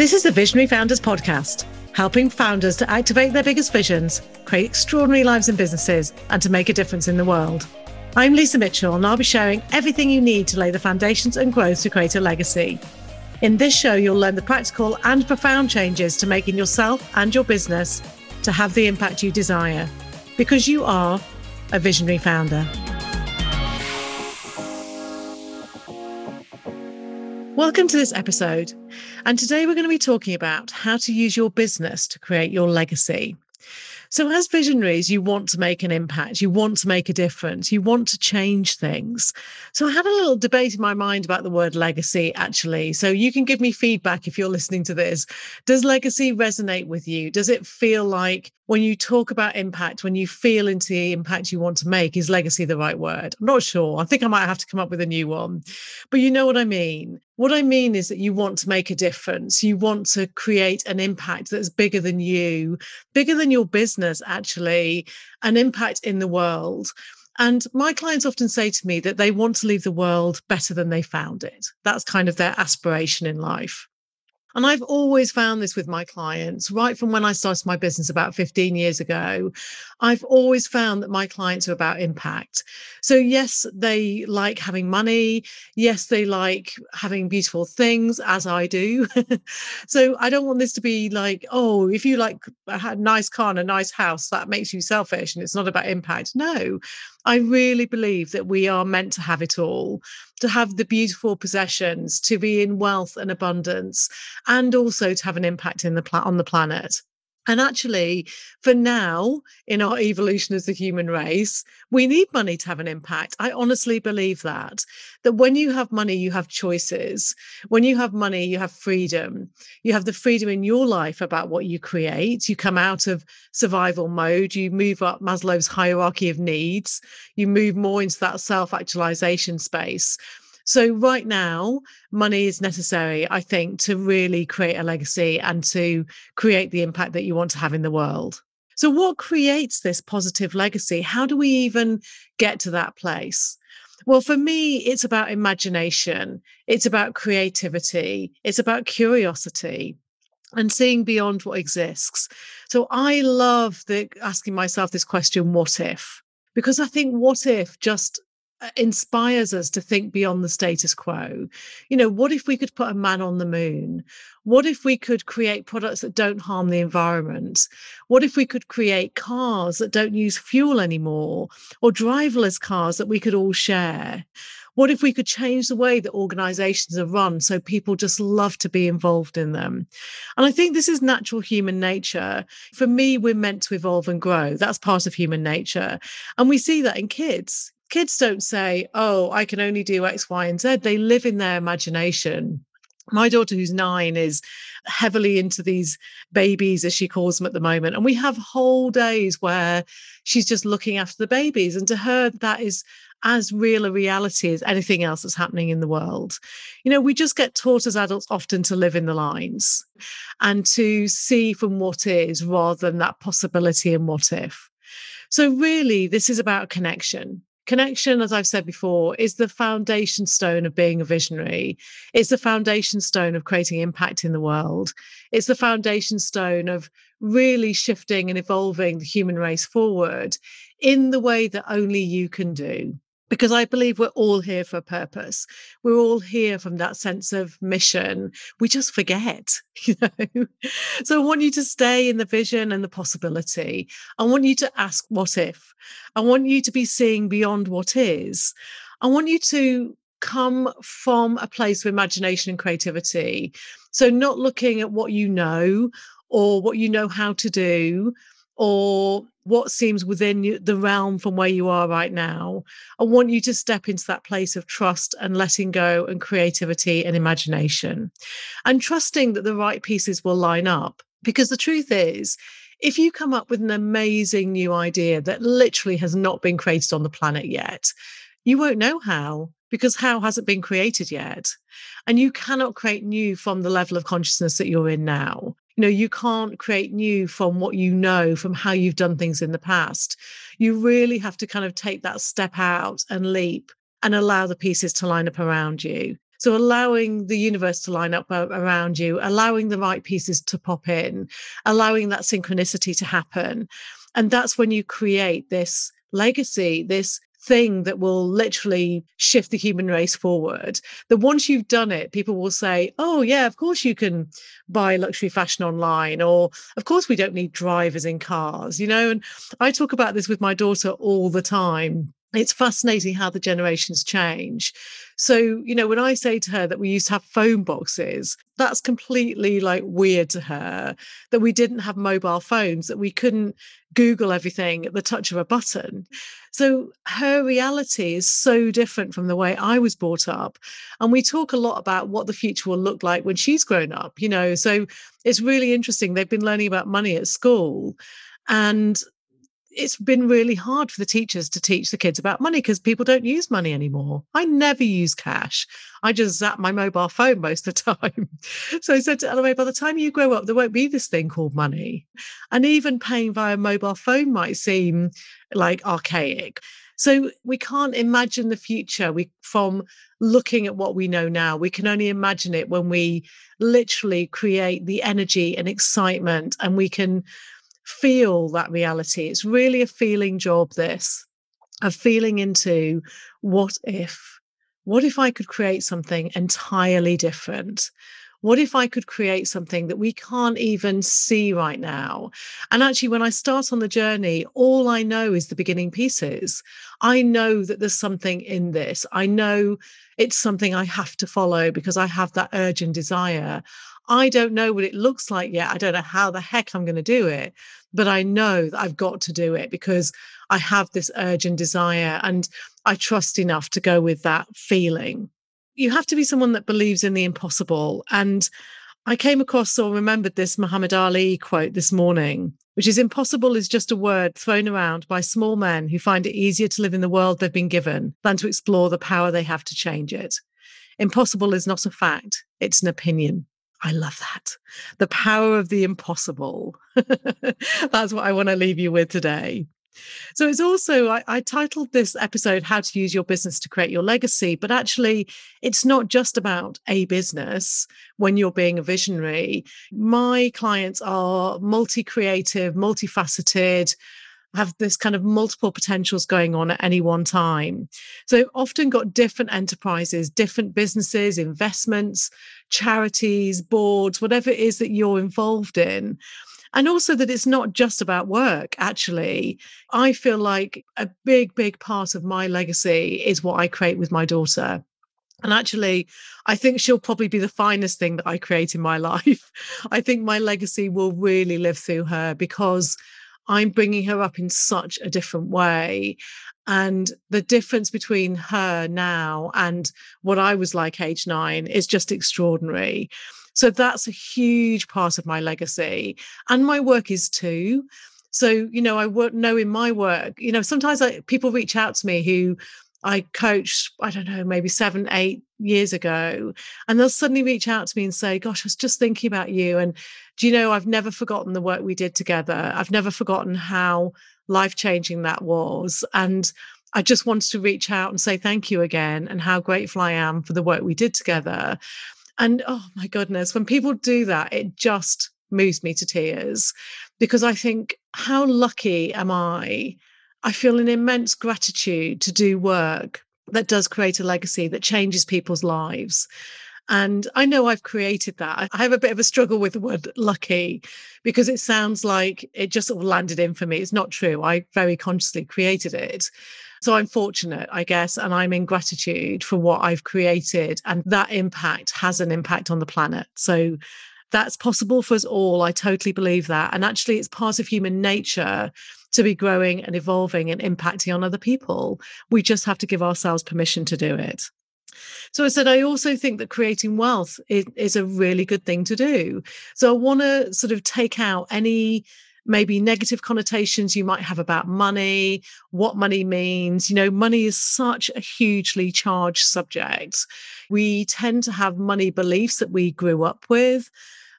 This is the Visionary Founders Podcast, helping founders to activate their biggest visions, create extraordinary lives and businesses, and to make a difference in the world. I'm Lisa Mitchell, and I'll be sharing everything you need to lay the foundations and growth to create a legacy. In this show, you'll learn the practical and profound changes to making yourself and your business to have the impact you desire, because you are a visionary founder. Welcome to this episode. And today we're going to be talking about how to use your business to create your legacy. So, as visionaries, you want to make an impact, you want to make a difference, you want to change things. So, I had a little debate in my mind about the word legacy, actually. So, you can give me feedback if you're listening to this. Does legacy resonate with you? Does it feel like when you talk about impact, when you feel into the impact you want to make, is legacy the right word? I'm not sure. I think I might have to come up with a new one. But you know what I mean. What I mean is that you want to make a difference. You want to create an impact that's bigger than you, bigger than your business, actually, an impact in the world. And my clients often say to me that they want to leave the world better than they found it. That's kind of their aspiration in life. And I've always found this with my clients, right from when I started my business about 15 years ago. I've always found that my clients are about impact. So, yes, they like having money. Yes, they like having beautiful things, as I do. so, I don't want this to be like, oh, if you like a nice car and a nice house, that makes you selfish and it's not about impact. No, I really believe that we are meant to have it all, to have the beautiful possessions, to be in wealth and abundance, and also to have an impact in the pla- on the planet. And actually, for now, in our evolution as a human race, we need money to have an impact. I honestly believe that. That when you have money, you have choices. When you have money, you have freedom. You have the freedom in your life about what you create. You come out of survival mode. You move up Maslow's hierarchy of needs. You move more into that self actualization space. So, right now, money is necessary, I think, to really create a legacy and to create the impact that you want to have in the world. So, what creates this positive legacy? How do we even get to that place? Well, for me, it's about imagination, it's about creativity, it's about curiosity and seeing beyond what exists. So I love the asking myself this question, what if? Because I think what if just Uh, inspires us to think beyond the status quo. You know, what if we could put a man on the moon? What if we could create products that don't harm the environment? What if we could create cars that don't use fuel anymore or driverless cars that we could all share? What if we could change the way that organizations are run so people just love to be involved in them? And I think this is natural human nature. For me, we're meant to evolve and grow. That's part of human nature. And we see that in kids kids don't say, oh, I can only do X, Y, and Z. They live in their imagination. My daughter, who's nine, is heavily into these babies, as she calls them at the moment. And we have whole days where she's just looking after the babies. And to her, that is as real a reality as anything else that's happening in the world. You know, we just get taught as adults often to live in the lines and to see from what is rather than that possibility and what if. So, really, this is about connection connection, as I've said before, is the foundation stone of being a visionary. It's the foundation stone of creating impact in the world. It's the foundation stone of really shifting and evolving the human race forward in the way that only you can do because I believe we're all here for a purpose. We're all here from that sense of mission. We just forget, you know. So I want you to stay in the vision and the possibility. I want you to ask what if. I want you to be seeing beyond what is. I want you to come from a place of imagination and creativity. So not looking at what you know or what you know how to do or what seems within the realm from where you are right now. I want you to step into that place of trust and letting go and creativity and imagination and trusting that the right pieces will line up. Because the truth is, if you come up with an amazing new idea that literally has not been created on the planet yet, you won't know how because how hasn't been created yet. And you cannot create new from the level of consciousness that you're in now you know you can't create new from what you know from how you've done things in the past you really have to kind of take that step out and leap and allow the pieces to line up around you So allowing the universe to line up around you, allowing the right pieces to pop in, allowing that synchronicity to happen. And that's when you create this legacy, this thing that will literally shift the human race forward. That once you've done it, people will say, Oh, yeah, of course you can buy luxury fashion online, or of course we don't need drivers in cars, you know. And I talk about this with my daughter all the time it's fascinating how the generations change. So, you know, when I say to her that we used to have phone boxes, that's completely like weird to her that we didn't have mobile phones, that we couldn't Google everything at the touch of a button. So, her reality is so different from the way I was brought up. And we talk a lot about what the future will look like when she's grown up, you know. So, it's really interesting. They've been learning about money at school. And it's been really hard for the teachers to teach the kids about money because people don't use money anymore. I never use cash. I just zap my mobile phone most of the time. so I said to Eloise, by the time you grow up, there won't be this thing called money. And even paying via mobile phone might seem like archaic. So we can't imagine the future we from looking at what we know now. We can only imagine it when we literally create the energy and excitement and we can feel that reality. It's really a feeling job, this, of feeling into what if? What if I could create something entirely different? What if I could create something that we can't even see right now? And actually, when I start on the journey, all I know is the beginning pieces. I know that there's something in this. I know it's something I have to follow because I have that urge and desire. I don't know what it looks like yet. I don't know how the heck I'm going to do it, but I know that I've got to do it because I have this urge and desire and I trust enough to go with that feeling. You have to be someone that believes in the impossible. And I came across or remembered this Muhammad Ali quote this morning, which is impossible is just a word thrown around by small men who find it easier to live in the world they've been given than to explore the power they have to change it. Impossible is not a fact, it's an opinion. I love that. The power of the impossible. That's what I want to leave you with today. So it's also, I, I, titled this episode, How to Use Your Business to Create Your Legacy. But actually, it's not just about a business when you're being a visionary. My clients are multi creative, multifaceted have this kind of multiple potentials going on at any one time. So often got different enterprises, different businesses, investments, charities, boards, whatever it is that you're involved in. And also that it's not just about work, actually. I feel like a big, big part of my legacy is what I create with my daughter. And actually, I think she'll probably be the finest thing that I create in my life. I think my legacy will really live through her because I'm bringing her up in such a different way. And the difference between her now and what I was like age nine is just extraordinary. So that's a huge part of my legacy. And my work is too. So, you know, I work, know in my work, you know, sometimes I, people reach out to me who I coached, I don't know, maybe seven, eight years ago. And they'll suddenly reach out to me and say, Gosh, I was just thinking about you. And do you know, I've never forgotten the work we did together. I've never forgotten how life changing that was. And I just wanted to reach out and say thank you again and how grateful I am for the work we did together. And oh my goodness, when people do that, it just moves me to tears because I think, how lucky am I I feel an immense gratitude to do work that does create a legacy that changes people's lives. And I know I've created that. I have a bit of a struggle with the word lucky because it sounds like it just sort of landed in for me. It's not true. I very consciously created it. So I'm fortunate, I guess, and I'm in gratitude for what I've created. And that impact has an impact on the planet. So that's possible for us all. I totally believe that. And actually, it's part of human nature to be growing and evolving and impacting on other people. We just have to give ourselves permission to do it. So I said, I also think that creating wealth is, is a really good thing to do. So I want to sort of take out any maybe negative connotations you might have about money, what money means. You know, money is such a hugely charged subject. We tend to have money beliefs that we grew up with,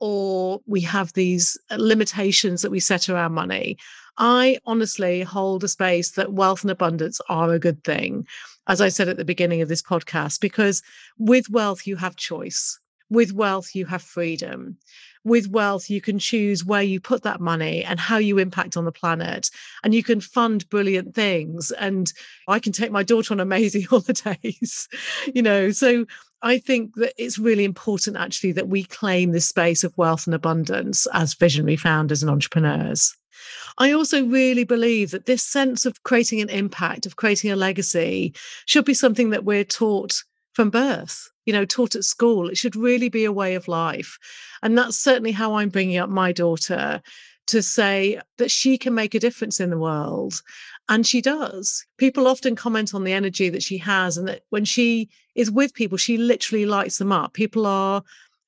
or we have these uh, limitations that we set around money. I honestly hold a space that wealth and abundance are a good thing. as I said at the beginning of this podcast, because with wealth, you have choice. With wealth, you have freedom. With wealth, you can choose where you put that money and how you impact on the planet. And you can fund brilliant things. And I can take my daughter on amazing holidays, you know. So I think that it's really important actually that we claim this space of wealth and abundance as visionary founders and entrepreneurs. I also really believe that this sense of creating an impact, of creating a legacy, should be something that we're taught from birth, you know, taught at school. It should really be a way of life. And that's certainly how I'm bringing up my daughter to say that she can make a difference in the world. And she does. People often comment on the energy that she has, and that when she is with people, she literally lights them up. People are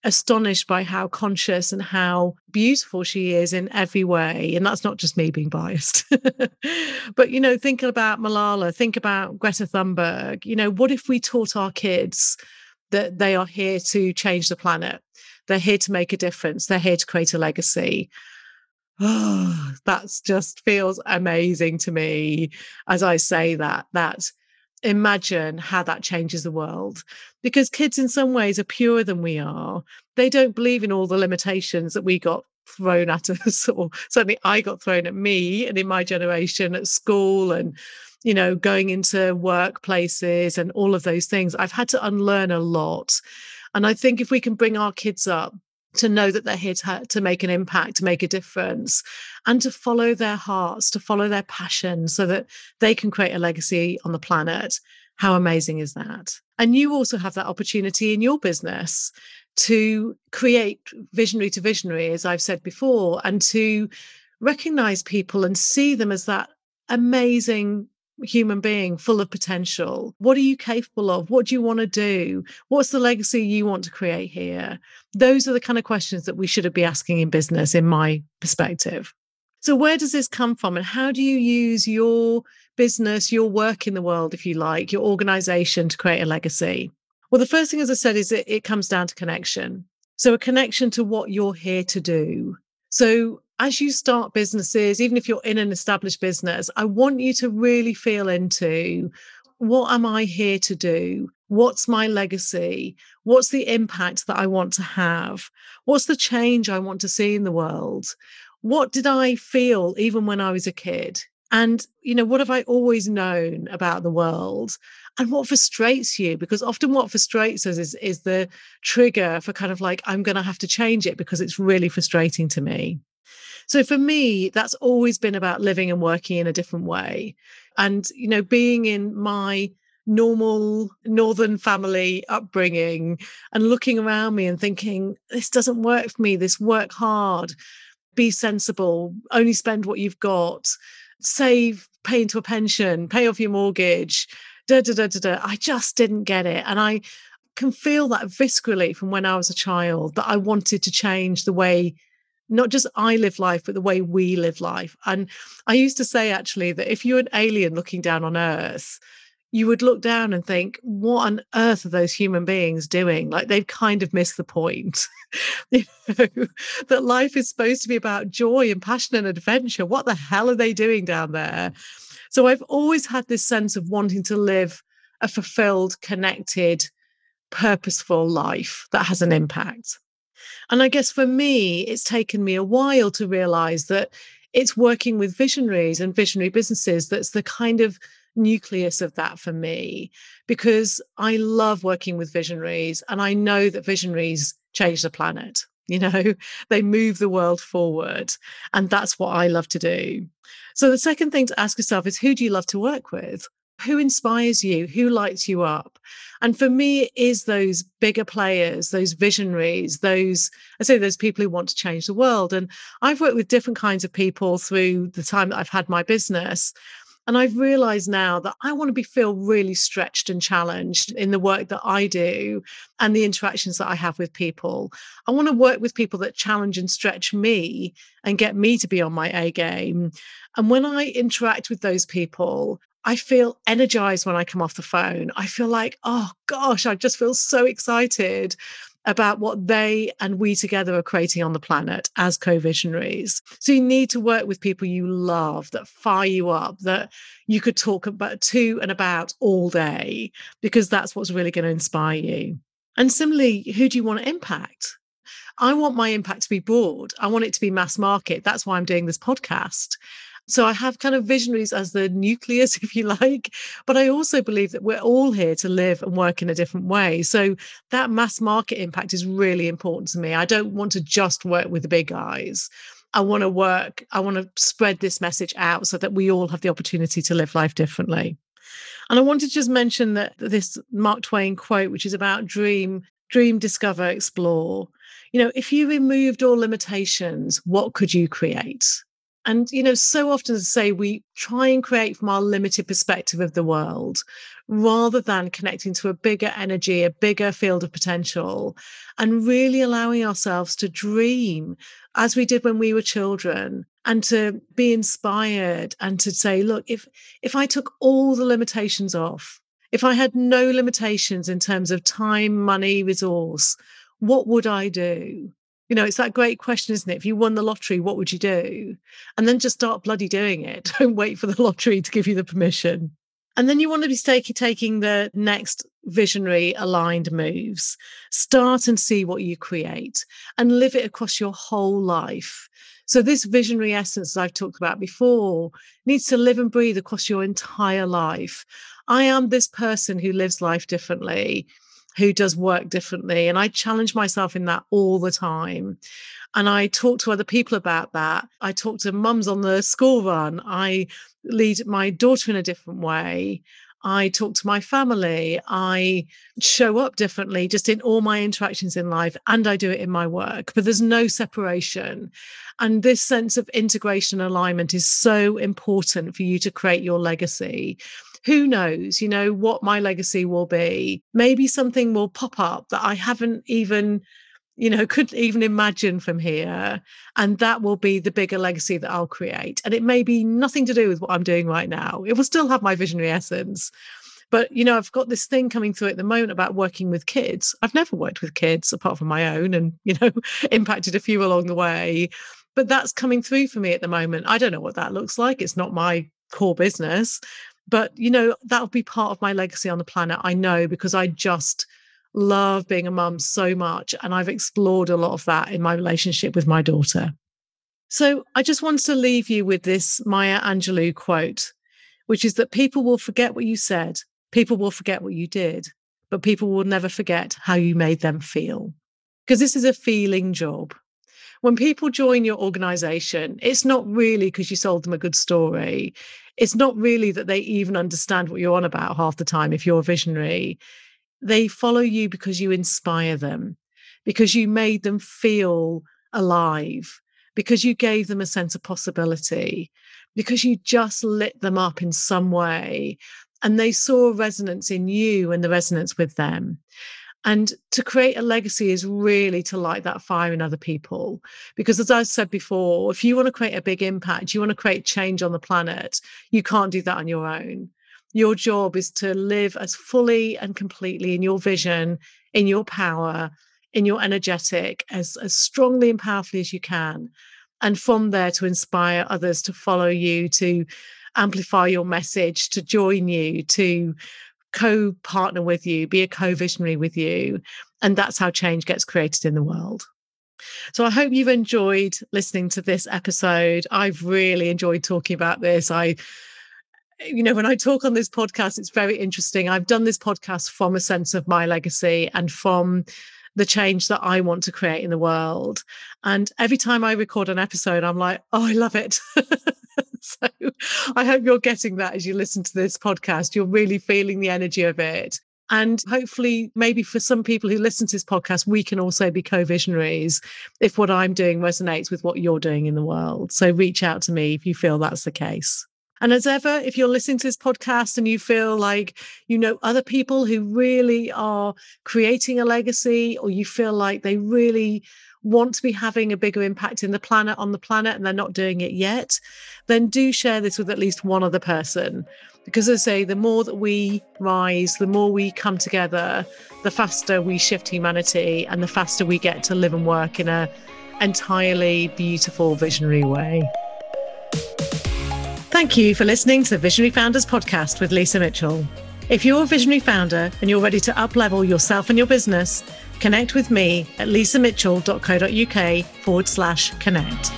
astonished by how conscious and how beautiful she is in every way. And that's not just me being biased. but, you know, thinking about Malala, think about Greta Thunberg. You know, what if we taught our kids that they are here to change the planet? They're here to make a difference. They're here to create a legacy. Oh, that just feels amazing to me as I say that, that imagine how that changes the world because kids in some ways are purer than we are. They don't believe in all the limitations that we got thrown at us or certainly i got thrown at me and in my generation at school and you know going into workplaces and all of those things. I've had to unlearn a lot. And i think if we can bring our kids up to know that they're here to, to make an impact, to make a difference, and to follow their hearts, to follow their passion so that they can create a legacy on the planet. How amazing is that? And you also have that opportunity in your business to create visionary to visionary, as I've said before, and to recognize people and see them as that amazing human being full of potential. What are you capable of? What do you want to do? What's the legacy you want to create here? Those are the kind of questions that we should be asking in business, in my perspective. So, where does this come from? And how do you use your business, your work in the world, if you like, your organization to create a legacy? Well, the first thing, as I said, is it, it comes down to connection. So, a connection to what you're here to do. So, as you start businesses, even if you're in an established business, I want you to really feel into what am I here to do? What's my legacy? What's the impact that I want to have? What's the change I want to see in the world? What did I feel even when I was a kid? And, you know, what have I always known about the world? And what frustrates you? Because often what frustrates us is, is the trigger for kind of like, I'm going to have to change it because it's really frustrating to me. So for me, that's always been about living and working in a different way. And, you know, being in my normal northern family upbringing and looking around me and thinking, this doesn't work for me. This work hard, be sensible, only spend what you've got, save, pay into a pension, pay off your mortgage. Da, da, da, da, da. I just didn't get it. And I can feel that viscerally from when I was a child that I wanted to change the way not just I live life, but the way we live life. And I used to say actually that if you're an alien looking down on Earth, you would look down and think, what on earth are those human beings doing? Like they've kind of missed the point. you know, that life is supposed to be about joy and passion and adventure. What the hell are they doing down there? So I've always had this sense of wanting to live a fulfilled, connected, purposeful life that has an impact. And I guess for me, it's taken me a while to realize that it's working with visionaries and visionary businesses that's the kind of nucleus of that for me because I love working with visionaries and I know that visionaries change the planet. You know, they move the world forward. And that's what I love to do. So the second thing to ask yourself is who do you love to work with? Who inspires you who lights you up and for me it is those bigger players those visionaries those i say those people who want to change the world and i've worked with different kinds of people through the time that i've had my business and I've realized now that I want to be feel really stretched and challenged in the work that I do and the interactions that I have with people. I want to work with people that challenge and stretch me and get me to be on my A game. And when I interact with those people, I feel energized when I come off the phone. I feel like, oh gosh, I just feel so excited about what they and we together are creating on the planet as co visionaries. So you need to work with people you love that fire you up, that you could talk about to and about all day, because that's what's really going to inspire you. And similarly, who do you want to impact? I want my impact to be broad. I want it to be mass market. That's why I'm doing this podcast. So I have kind of visionaries as the nucleus, if you like. But I also believe that we're all here to live and work in a different way. So that mass market impact is really important to me. I don't want to just work with the big guys. I want to work, I want to spread this message out so that we all have the opportunity to live life differently. And I wanted to just mention that this Mark Twain quote, which is about dream, dream, discover, explore. You know, if you removed all limitations, what could you create? And, you know, so often, as I say, we try and create from our limited perspective of the world rather than connecting to a bigger energy, a bigger field of potential, and really allowing ourselves to dream as we did when we were children and to be inspired and to say, look, if if I took all the limitations off, if I had no limitations in terms of time, money, resource, what would I do? You know, it's that great question, isn't it? If you won the lottery, what would you do? And then just start bloody doing it. Don't wait for the lottery to give you the permission. And then you want to be taking the next visionary aligned moves. Start and see what you create and live it across your whole life. So, this visionary essence, as I've talked about before, needs to live and breathe across your entire life. I am this person who lives life differently who does work differently. And I challenge myself in that all the time. And I talk to other people about that. I talk to mums on the school run. I lead my daughter in a different way. I talk to my family. I show up differently just in all my interactions in life, and I do it in my work. But there's no separation. And this sense of integration and alignment is so important for you to create your legacy who knows, you know, what my legacy will be. Maybe something will pop up that I haven't even, you know, couldn't even imagine from here. And that will be the bigger legacy that I'll create. And it may be nothing to do with what I'm doing right now. It will still have my visionary essence. But, you know, I've got this thing coming through at the moment about working with kids. I've never worked with kids apart from my own and, you know, impacted a few along the way. But that's coming through for me at the moment. I don't know what that looks like. It's not my core business but, you know, that'll be part of my legacy on the planet. I know because I just love being a mum so much. And I've explored a lot of that in my relationship with my daughter. So I just wanted to leave you with this Maya Angelou quote, which is that people will forget what you said, people will forget what you did, but people will never forget how you made them feel. Because this is a feeling job when people join your organization, it's not really because you sold them a good story. It's not really that they even understand what you're on about half the time if you're a visionary. They follow you because you inspire them, because you made them feel alive, because you gave them a sense of possibility, because you just lit them up in some way. And they saw resonance in you and the resonance with them. And to create a legacy is really to light that fire in other people. Because as I said before, if you want to create a big impact, you want to create change on the planet, you can't do that on your own. Your job is to live as fully and completely in your vision, in your power, in your energetic, as, as strongly and powerfully as you can. And from there to inspire others to follow you, to amplify your message, to join you, to co partner with you, be a co visionary with you. And that's how change gets created in the world. So I hope you've enjoyed listening to this episode. I've really enjoyed talking about this. I, you know, when I talk on this podcast, it's very interesting. I've done this podcast from a sense of my legacy and from the change that I want to create in the world. And every time I record an episode, I'm like, oh, I love it. so I hope you're getting that as you listen to this podcast. You're really feeling the energy of it. And hopefully, maybe for some people who listen to this podcast, we can also be co visionaries if what I'm doing resonates with what you're doing in the world. So reach out to me if you feel that's the case. And as ever, if you're listening to this podcast and you feel like you know other people who really are creating a legacy, or you feel like they really want to be having a bigger impact in the planet on the planet and they're not doing it yet, then do share this with at least one other person Because as I say, the more that we rise, the more we come together, the faster we shift humanity and the faster we get to live and work in a entirely beautiful, visionary way. Thank you for listening to the Visionary Founders podcast with Lisa Mitchell. If you're a visionary founder and you're ready to uplevel yourself and your business, connect with me at lisamitchell.co.uk forward slash connect.